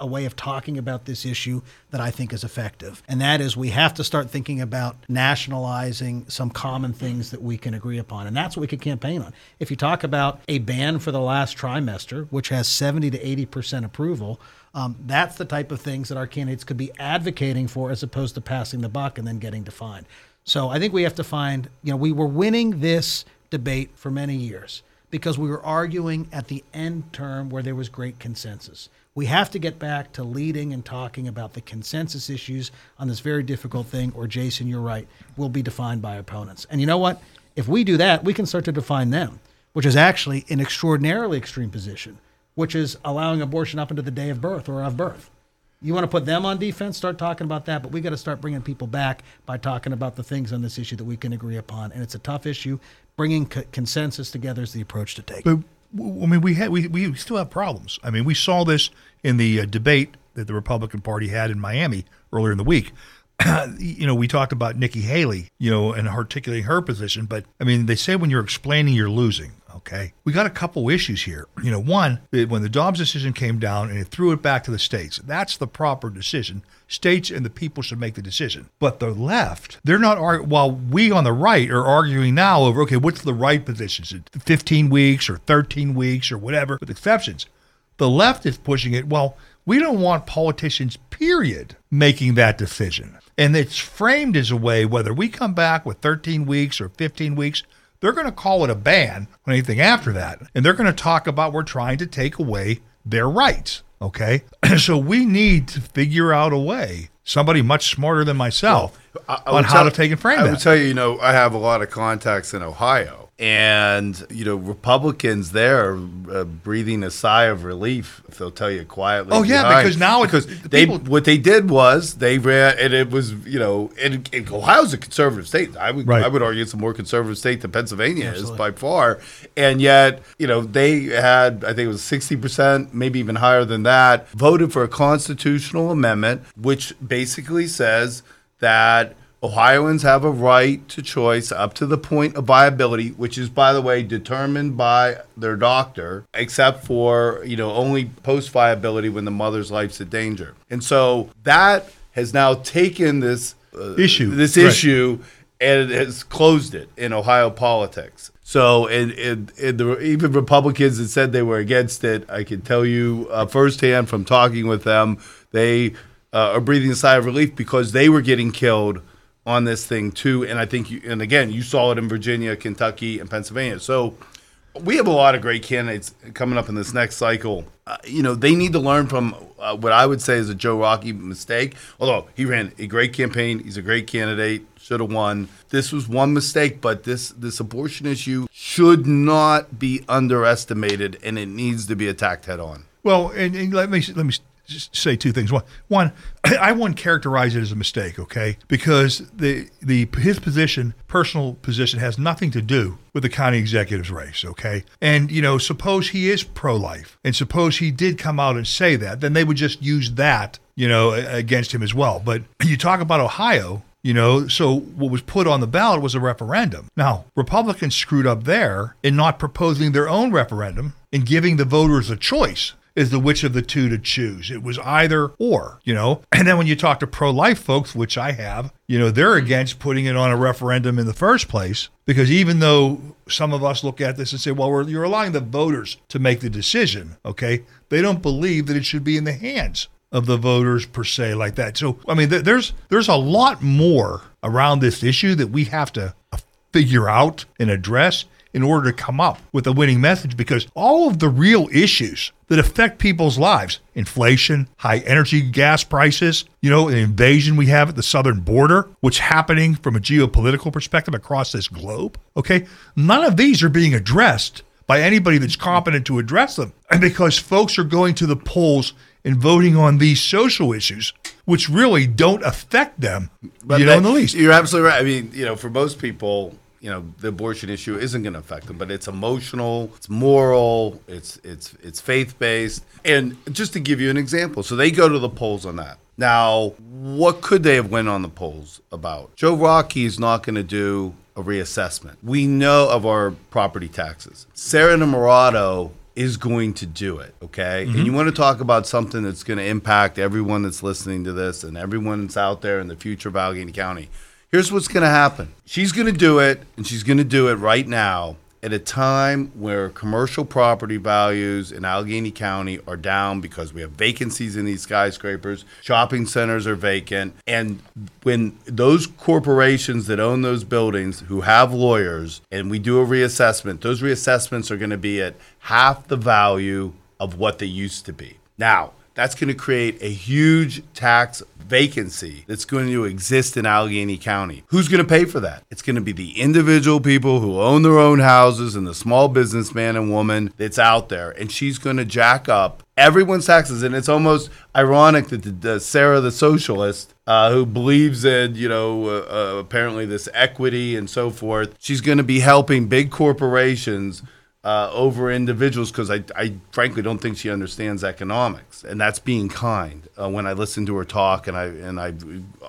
a way of talking about this issue that I think is effective, and that is we have to start thinking about nationalizing some common things that we can agree upon, and that's what we could campaign on. If you talk about a ban for the last trimester, which has seventy to eighty percent approval. Um, that's the type of things that our candidates could be advocating for as opposed to passing the buck and then getting defined. So I think we have to find, you know, we were winning this debate for many years because we were arguing at the end term where there was great consensus. We have to get back to leading and talking about the consensus issues on this very difficult thing, or Jason, you're right, will be defined by opponents. And you know what? If we do that, we can start to define them, which is actually an extraordinarily extreme position, which is allowing abortion up into the day of birth or of birth. You want to put them on defense, start talking about that, but we got to start bringing people back by talking about the things on this issue that we can agree upon. And it's a tough issue. Bringing co- consensus together is the approach to take. But I mean, we had we, we still have problems. I mean, we saw this in the uh, debate that the Republican Party had in Miami earlier in the week. <clears throat> you know, we talked about Nikki Haley, you know, and articulating her position. But I mean, they say when you're explaining, you're losing. Okay, we got a couple issues here. <clears throat> You know, one when the Dobbs decision came down and it threw it back to the states, that's the proper decision. States and the people should make the decision. But the left, they're not arguing. While we on the right are arguing now over okay, what's the right position? Is it 15 weeks or 13 weeks or whatever, with exceptions? The left is pushing it. Well, we don't want politicians, period, making that decision. And it's framed as a way whether we come back with 13 weeks or 15 weeks, they're going to call it a ban on anything after that. And they're going to talk about we're trying to take away their rights. Okay. <clears throat> so we need to figure out a way, somebody much smarter than myself, I- I on how tell- to take and frame I that. would tell you, you know, I have a lot of contacts in Ohio, and you know, Republicans there are uh, breathing a sigh of relief. If they'll tell you quietly. Oh, yeah, behind. because now it's- because the they people- what they did was they ran, and it was you know, and, and Ohio's a conservative state. I would Right. I would argue it's a more conservative state than Pennsylvania is by far, and yet you know they had I think it was sixty percent, maybe even higher than that, voted for a constitutional amendment which basically says that Ohioans have a right to choice up to the point of viability, which is, by the way, determined by their doctor, except for, you know, only post viability when the mother's life's in danger. And so that has now taken this uh, Issue. this Right. issue, and it has closed it in Ohio politics. So, and, and, and the, even Republicans that said they were against it, I can tell you uh, firsthand from talking with them, they uh, are breathing a sigh of relief because they were getting killed on this thing too. And I think, you, and again, you saw it in Virginia, Kentucky, and Pennsylvania. So, we have a lot of great candidates coming up in this next cycle. Uh, you know, they need to learn from uh, what I would say is a Joe Rockey mistake. Although he ran a great campaign, he's a great candidate, should have won. This was one mistake, but this this abortion issue should not be underestimated, and it needs to be attacked head on. Well, and, and let me let me say two things. One, one, <clears throat> I wouldn't characterize it as a mistake, okay? Because the the his position, personal position, has nothing to do with the county executive's race, okay? And you know, suppose he is pro-life, and suppose he did come out and say that, then they would just use that, you know, against him as well. But you talk about Ohio. You know, so what was put on the ballot was a referendum. Now, Republicans screwed up there in not proposing their own referendum and giving the voters a choice as the which of the two to choose. It was either or, you know. And then when you talk to pro life folks, which I have, you know, they're against putting it on a referendum in the first place because even though some of us look at this and say, well, you're allowing the voters to make the decision, okay, they don't believe that it should be in the hands of the voters per se like that. So I mean, th- there's there's a lot more around this issue that we have to figure out and address in order to come up with a winning message because all of the real issues that affect people's lives inflation high energy gas prices you know the invasion we have at the southern border which happening from a geopolitical perspective across this globe okay? None of these are being addressed by anybody that's competent to address them. And because folks are going to the polls and voting on these social issues which really don't affect them you know in the least. You're absolutely right. I mean, you know, for most people, you know, the abortion issue isn't going to affect them, but it's emotional, it's moral, it's it's it's faith based. And just to give you an example, so they go to the polls on that. Now, what could they have went on the polls about? Joe Rockey is not going to do a reassessment. We know of our property taxes. Sarah Innamorato is going to do it, okay? And mm-hmm. you want to talk about something that's going to impact everyone that's listening to this and everyone that's out there in the future of Allegheny County. Here's what's going to happen. She's going to do it, and she's going to do it right now at a time where commercial property values in Allegheny County are down because we have vacancies in these skyscrapers, shopping centers are vacant, and when those corporations that own those buildings who have lawyers and we do a reassessment, those reassessments are going to be at half the value of what they used to be. Now, that's going to create a huge tax vacancy that's going to exist in Allegheny County. Who's going to pay for that? It's going to be the individual people who own their own houses and the small businessman and woman that's out there. And she's going to jack up everyone's taxes. And it's almost ironic that the, the Sarah, the socialist, uh, who believes in, you know, uh, uh, apparently this equity and so forth, she's going to be helping big corporations uh, over individuals because I, I frankly don't think she understands economics, and that's being kind. Uh, when I listened to her talk and I and I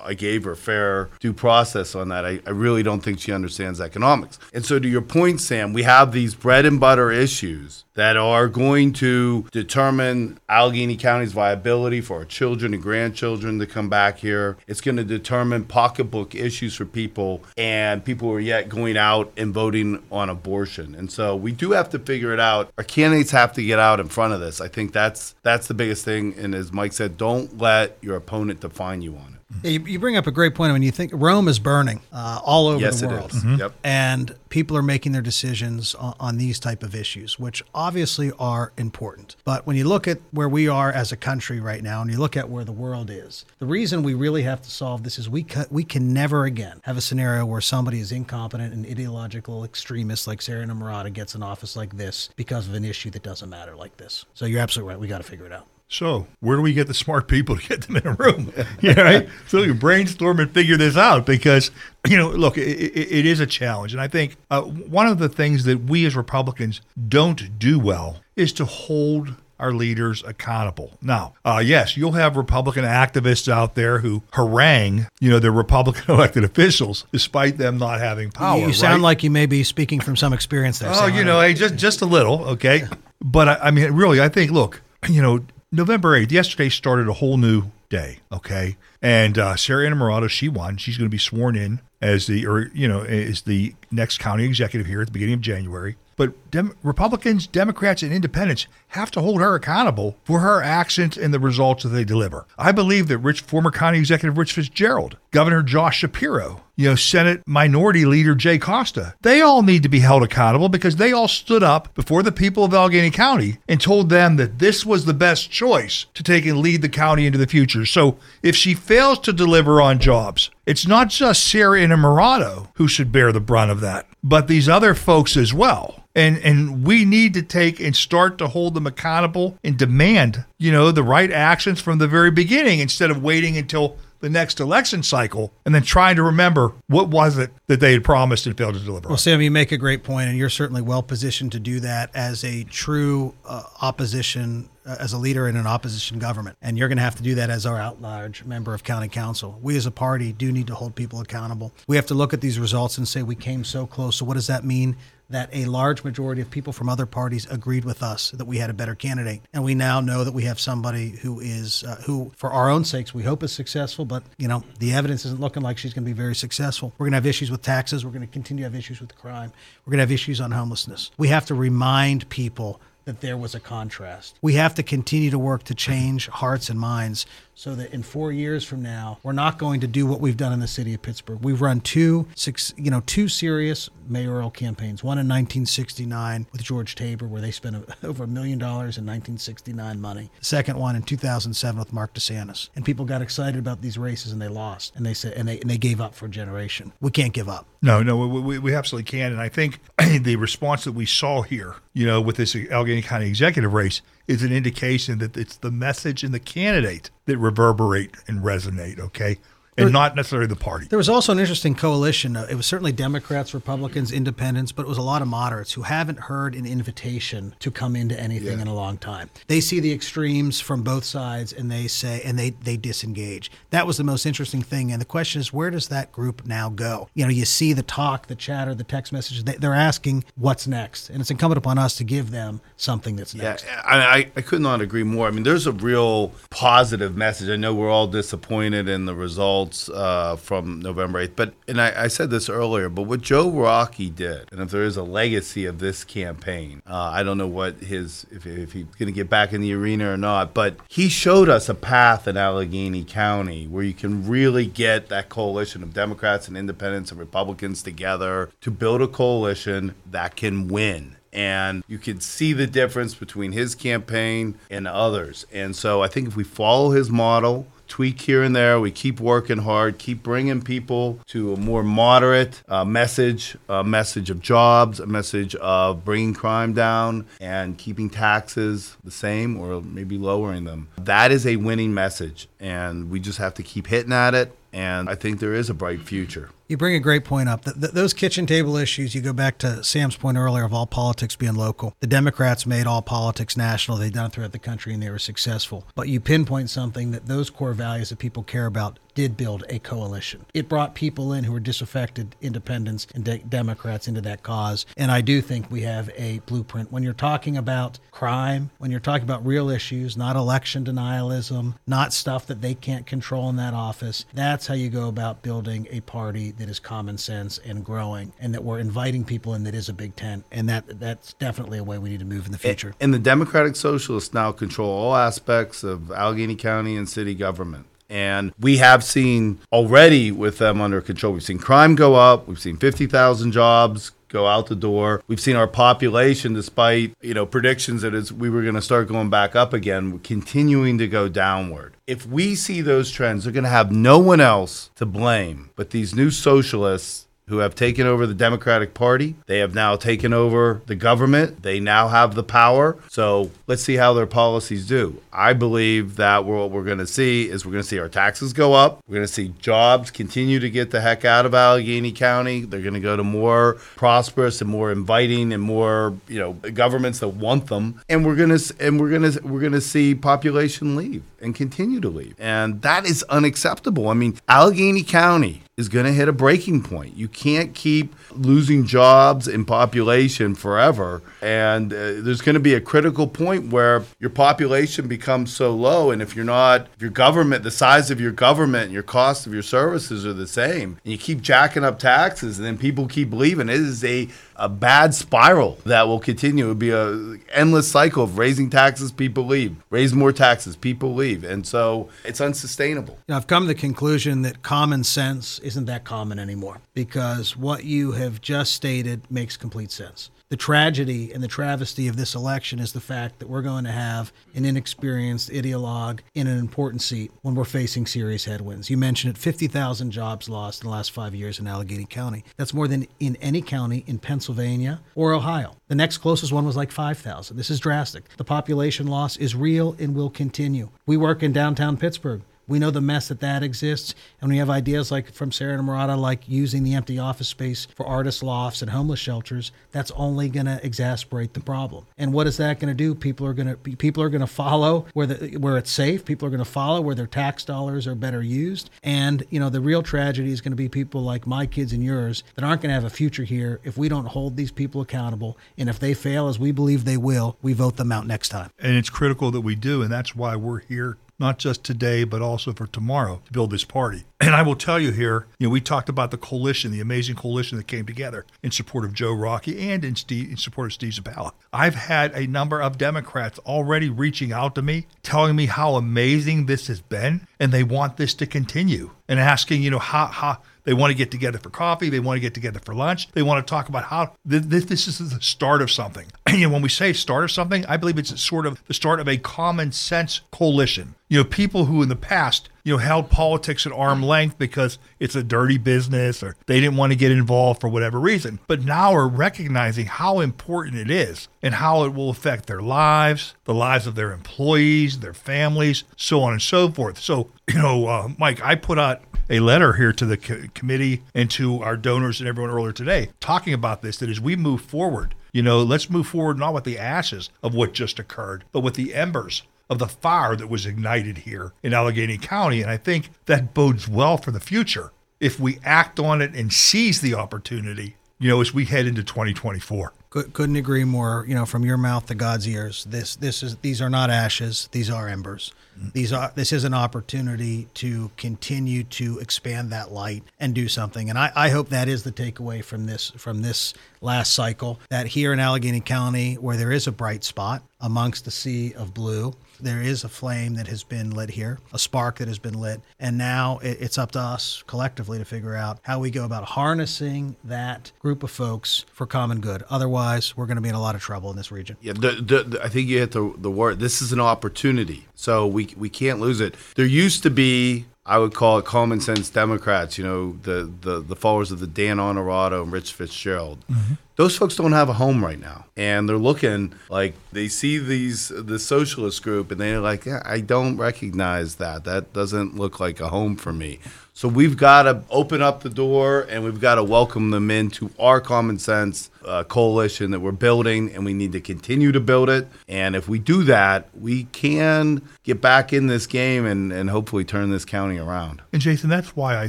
I gave her fair due process on that, I, I really don't think she understands economics. And so, to your point, Sam, we have these bread and butter issues that are going to determine Allegheny County's viability for our children and grandchildren to come back here. It's going to determine pocketbook issues for people and people are yet going out and voting on abortion. And so we do have to figure it out. Our candidates have to get out in front of this. I think that's that's the biggest thing. And as Mike said, don't let your opponent define you on it. Yeah, you, you bring up a great point when you think Rome is burning uh, all over Yes, the world. Mhm. Yep. and people are making their decisions on, on these type of issues, which obviously are important. But when you look at where we are as a country right now, and you look at where the world is, the reason we really have to solve this is we ca- we can never again have a scenario where somebody is incompetent and ideological extremist like Sarah Innamorato gets an office like this because of an issue that doesn't matter like this. So you're absolutely right. We got to figure it out. So, where do we get the smart people to get them in a room? <laughs> yeah, right. So you brainstorm and figure this out because <clears throat> you know, look, it, it, it is a challenge, and I think uh, one of the things that we as Republicans don't do well is to hold our leaders accountable. Now, uh, yes, you'll have Republican activists out there who harangue, you know, their Republican <laughs> elected officials, despite them not having power. you sound right? like you may be speaking from some experience there. Oh, you know, hey, just just a little, okay. But I, I mean, really, I think, look, <clears throat> you know, November eighth, yesterday started a whole new day, okay. And uh, Sarah Innamorato, she won. She's going to be sworn in as the, or you know, as the next county executive here at the beginning of January. But Dem- Republicans, Democrats, and Independents have to hold her accountable for her actions and the results that they deliver. I believe that Rich, former County Executive Rich Fitzgerald, Governor Josh Shapiro, you know, Senate Minority Leader Jay Costa, they all need to be held accountable because they all stood up before the people of Allegheny County and told them that this was the best choice to take and lead the county into the future. So if she fails to deliver on jobs, it's not just Sarah Innamorato who should bear the brunt of that, but these other folks as well. And and we need to take and start to hold them accountable and demand, you know, the right actions from the very beginning instead of waiting until the next election cycle and then trying to remember what was it that they had promised and failed to deliver. Well. Sam, you make a great point, and you're certainly well positioned to do that as a true uh, opposition, as a leader in an opposition government. And you're going to have to do that as our out large member of county council. We as a party do need to hold people accountable. We have to look at these results and say we came so close. So, what does that mean? That a large majority of people from other parties agreed with us that we had a better candidate, and we now know that we have somebody who is, uh, who, for our own sakes, we hope is successful. But you know, the evidence isn't looking like she's going to be very successful. We're going to have issues with taxes. We're going to continue to have issues with crime. We're going to have issues on homelessness. We have to remind people that there was a contrast. We have to continue to work to change hearts and minds so that in four years from now, we're not going to do what we've done in the city of Pittsburgh. We've run two, six, you know, two serious mayoral campaigns. One in 1969 with George Tabor, where they spent <laughs> over a million dollars in 1969 money. The second one in 2007 with Mark DeSantis. And people got excited about these races and they lost, and they said, and they and they gave up for a generation. We can't give up. No, no, we, we, we absolutely can. And I think <clears throat> the response that we saw here, you know, with this Allegheny County executive race is an indication that it's the message and the candidate that reverberate and resonate, okay? And not necessarily the party. There was also an interesting coalition. Uh, It was certainly Democrats, Republicans, Independents, but it was a lot of moderates who haven't heard an invitation to come into anything in a long time. They see the extremes from both sides and they say, and they, they disengage. That was the most interesting thing. And the question is, where does that group now go? You know, you see the talk, the chatter, the text messages. They, they're asking what's next. And it's incumbent upon us to give them something that's next. I, I, I could not agree more. I mean, there's a real positive message. I know we're all disappointed in the results uh, from November 8th, but and I, I said this earlier, but what Joe Rockey did, and if there is a legacy of this campaign, uh, I don't know what his if, if he's going to get back in the arena or not, but he showed us a path in Allegheny County where you can really get that coalition of Democrats and Independents and Republicans together to build a coalition that can win and you could see the difference between his campaign and others. And so I think if we follow his model, tweak here and there, we keep working hard, keep bringing people to a more moderate uh, message, a message of jobs, a message of bringing crime down and keeping taxes the same or maybe lowering them. That is a winning message, and we just have to keep hitting at it. And I think there is a bright future. You bring a great point up. Th- th- those kitchen table issues, you go back to Sam's point earlier of all politics being local. The Democrats made all politics national. They've done it throughout the country and they were successful. But you pinpoint something that those core values that people care about did build a coalition. It brought people in who were disaffected independents and de- Democrats into that cause. And I do think we have a blueprint. When you're talking about crime, when you're talking about real issues, not election denialism, not stuff that they can't control in that office, that's how you go about building a party that is common sense and growing and that we're inviting people in that is a big tent. And that that's definitely a way we need to move in the future. And the Democratic Socialists now control all aspects of Allegheny County and city government. And we have seen already with them under control, we've seen crime go up, we've seen 50,000 jobs go out the door. We've seen our population, despite you know predictions that we were going to start going back up again, continuing to go downward. If we see those trends, they're going to have no one else to blame but these new socialists who have taken over the Democratic Party. They have now taken over the government. They now have the power. So let's see how their policies do. I believe that what we're going to see is we're going to see our taxes go up. We're going to see jobs continue to get the heck out of Allegheny County. They're going to go to more prosperous and more inviting and more, you know, governments that want them. And we're going to and we're going to we're going to see population leave and continue to leave. And that is unacceptable. I mean, Allegheny County is going to hit a breaking point. You can't keep losing jobs and population forever. And uh, there's going to be a critical point where your population becomes so low. And if you're not, if your government, the size of your government and your cost of your services are the same, and you keep jacking up taxes and then people keep leaving, it is a a bad spiral that will continue. It would be a endless cycle of raising taxes, people leave, raise more taxes, people leave, and so it's unsustainable. You know, I've come to the conclusion that common sense isn't that common anymore because what you have just stated makes complete sense. The tragedy and the travesty of this election is the fact that we're going to have an inexperienced ideologue in an important seat when we're facing serious headwinds. You mentioned it 50,000 jobs lost in the last five years in Allegheny County. That's more than in any county in Pennsylvania or Ohio. The next closest one was like 5,000. This is drastic. The population loss is real and will continue. We work in downtown Pittsburgh. We know the mess that that exists, and we have ideas like from Sarah Innamorato, like using the empty office space for artist lofts and homeless shelters. That's only going to exacerbate the problem. And what is that going to do? People are going to people are going to follow where the, where it's safe. People are going to follow where their tax dollars are better used. And you know the real tragedy is going to be people like my kids and yours that aren't going to have a future here if we don't hold these people accountable. And if they fail, as we believe they will, we vote them out next time. And it's critical that we do, and that's why we're here not just today, but also for tomorrow to build this party. <clears throat> And I will tell you here, you know, we talked about the coalition, the amazing coalition that came together in support of Joe Rockey and in, Steve, in support of Steve Zappala. I've had a number of Democrats already reaching out to me, telling me how amazing this has been, and they want this to continue, and asking, you know, how how they want to get together for coffee. They want to get together for lunch. They want to talk about how this, this is the start of something. And <clears throat> you know, when we say start of something, I believe it's sort of the start of a common sense coalition. You know, people who in the past, you know, held politics at arm length because it's a dirty business or they didn't want to get involved for whatever reason, but now are recognizing how important it is and how it will affect their lives, the lives of their employees, their families, so on and so forth. So, you know, uh, Mike, I put out a letter here to the co- committee and to our donors and everyone earlier today talking about this that as we move forward, you know, let's move forward not with the ashes of what just occurred, but with the embers of the fire that was ignited here in Allegheny County. And I think that bodes well for the future if we act on it and seize the opportunity, you know, as we head into 2024. Couldn't agree more. You know, from your mouth to God's ears. This, this is these are not ashes. These are embers. Mm. These are this is an opportunity to continue to expand that light and do something. And I, I hope that is the takeaway from this from this last cycle. That here in Allegheny County, where there is a bright spot amongst the sea of blue, there is a flame that has been lit here, a spark that has been lit, and now it's up to us collectively to figure out how we go about harnessing that group of folks for common good. Otherwise, we're going to be in a lot of trouble in this region. Yeah, the, the, the, I think you hit the, the word. This is an opportunity, so we we can't lose it. There used to be I would call it common sense Democrats, you know, the, the, the followers of the Dan Onorato and Rich Fitzgerald. Mm-hmm. Those folks don't have a home right now. And they're looking like they see these the socialist group and they're like, yeah, I don't recognize that. That doesn't look like a home for me. So we've got to open up the door and we've got to welcome them into our common sense uh, coalition that we're building, and we need to continue to build it. And if we do that, we can get back in this game and, and hopefully turn this county around. And Jason, that's why I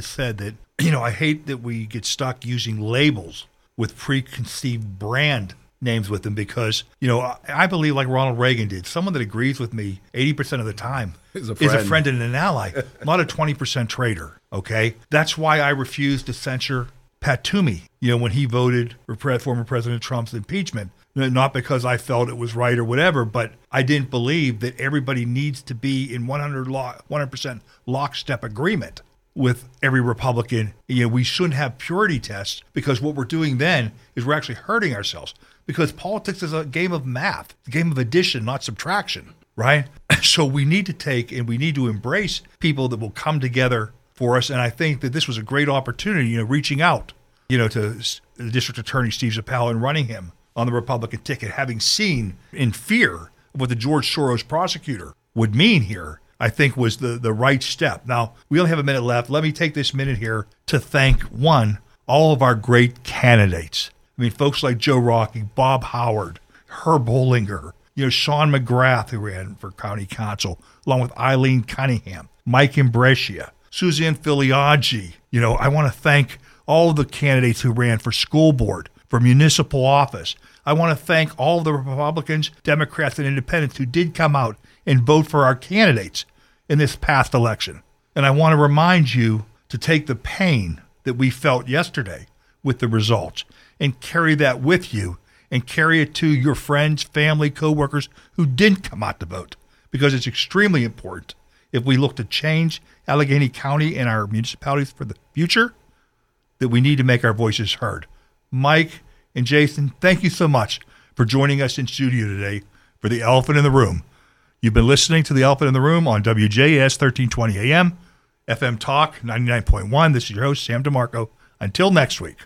said that, you know, I hate that we get stuck using labels with preconceived brand names with them because, you know, I believe like Ronald Reagan did, someone that agrees with me 80% of the time <laughs> is a, is a friend and an ally, not a 20% traitor. Okay. That's why I refuse to censure Pat Toomey, you know, when he voted for former President Trump's impeachment. Not because I felt it was right or whatever, but I didn't believe that everybody needs to be in 100 lo- 100% lockstep agreement with every Republican. You know, we shouldn't have purity tests because what we're doing then is we're actually hurting ourselves because politics is a game of math, a game of addition, not subtraction, right? <laughs> So we need to take and we need to embrace people that will come together for us. And I think that this was a great opportunity, you know, reaching out, you know, to the district attorney, Steve Zappala, and running him on the Republican ticket, having seen in fear what the George Soros prosecutor would mean here, I think was the, the right step. Now, we only have a minute left. Let me take this minute here to thank one, all of our great candidates. I mean, folks like Joe Rockey, Bob Howard, Herb Bollinger, you know, Sean McGrath, who ran for county council, along with Eileen Cunningham, Mike Imbrescia, Suzanne Filiaggi. You know, I want to thank all of the candidates who ran for school board, for municipal office. I want to thank all of the Republicans, Democrats, and independents who did come out and vote for our candidates in this past election. And I want to remind you to take the pain that we felt yesterday with the results and carry that with you and carry it to your friends, family, coworkers who didn't come out to vote because it's extremely important if we look to change Allegheny County and our municipalities for the future that we need to make our voices heard. Mike and Jason, thank you so much for joining us in studio today for the Elephant in the Room. You've been listening to the Elephant in the Room on WJAS 1320 AM, FM Talk 99.1. This is your host, Sam DeMarco. Until next week.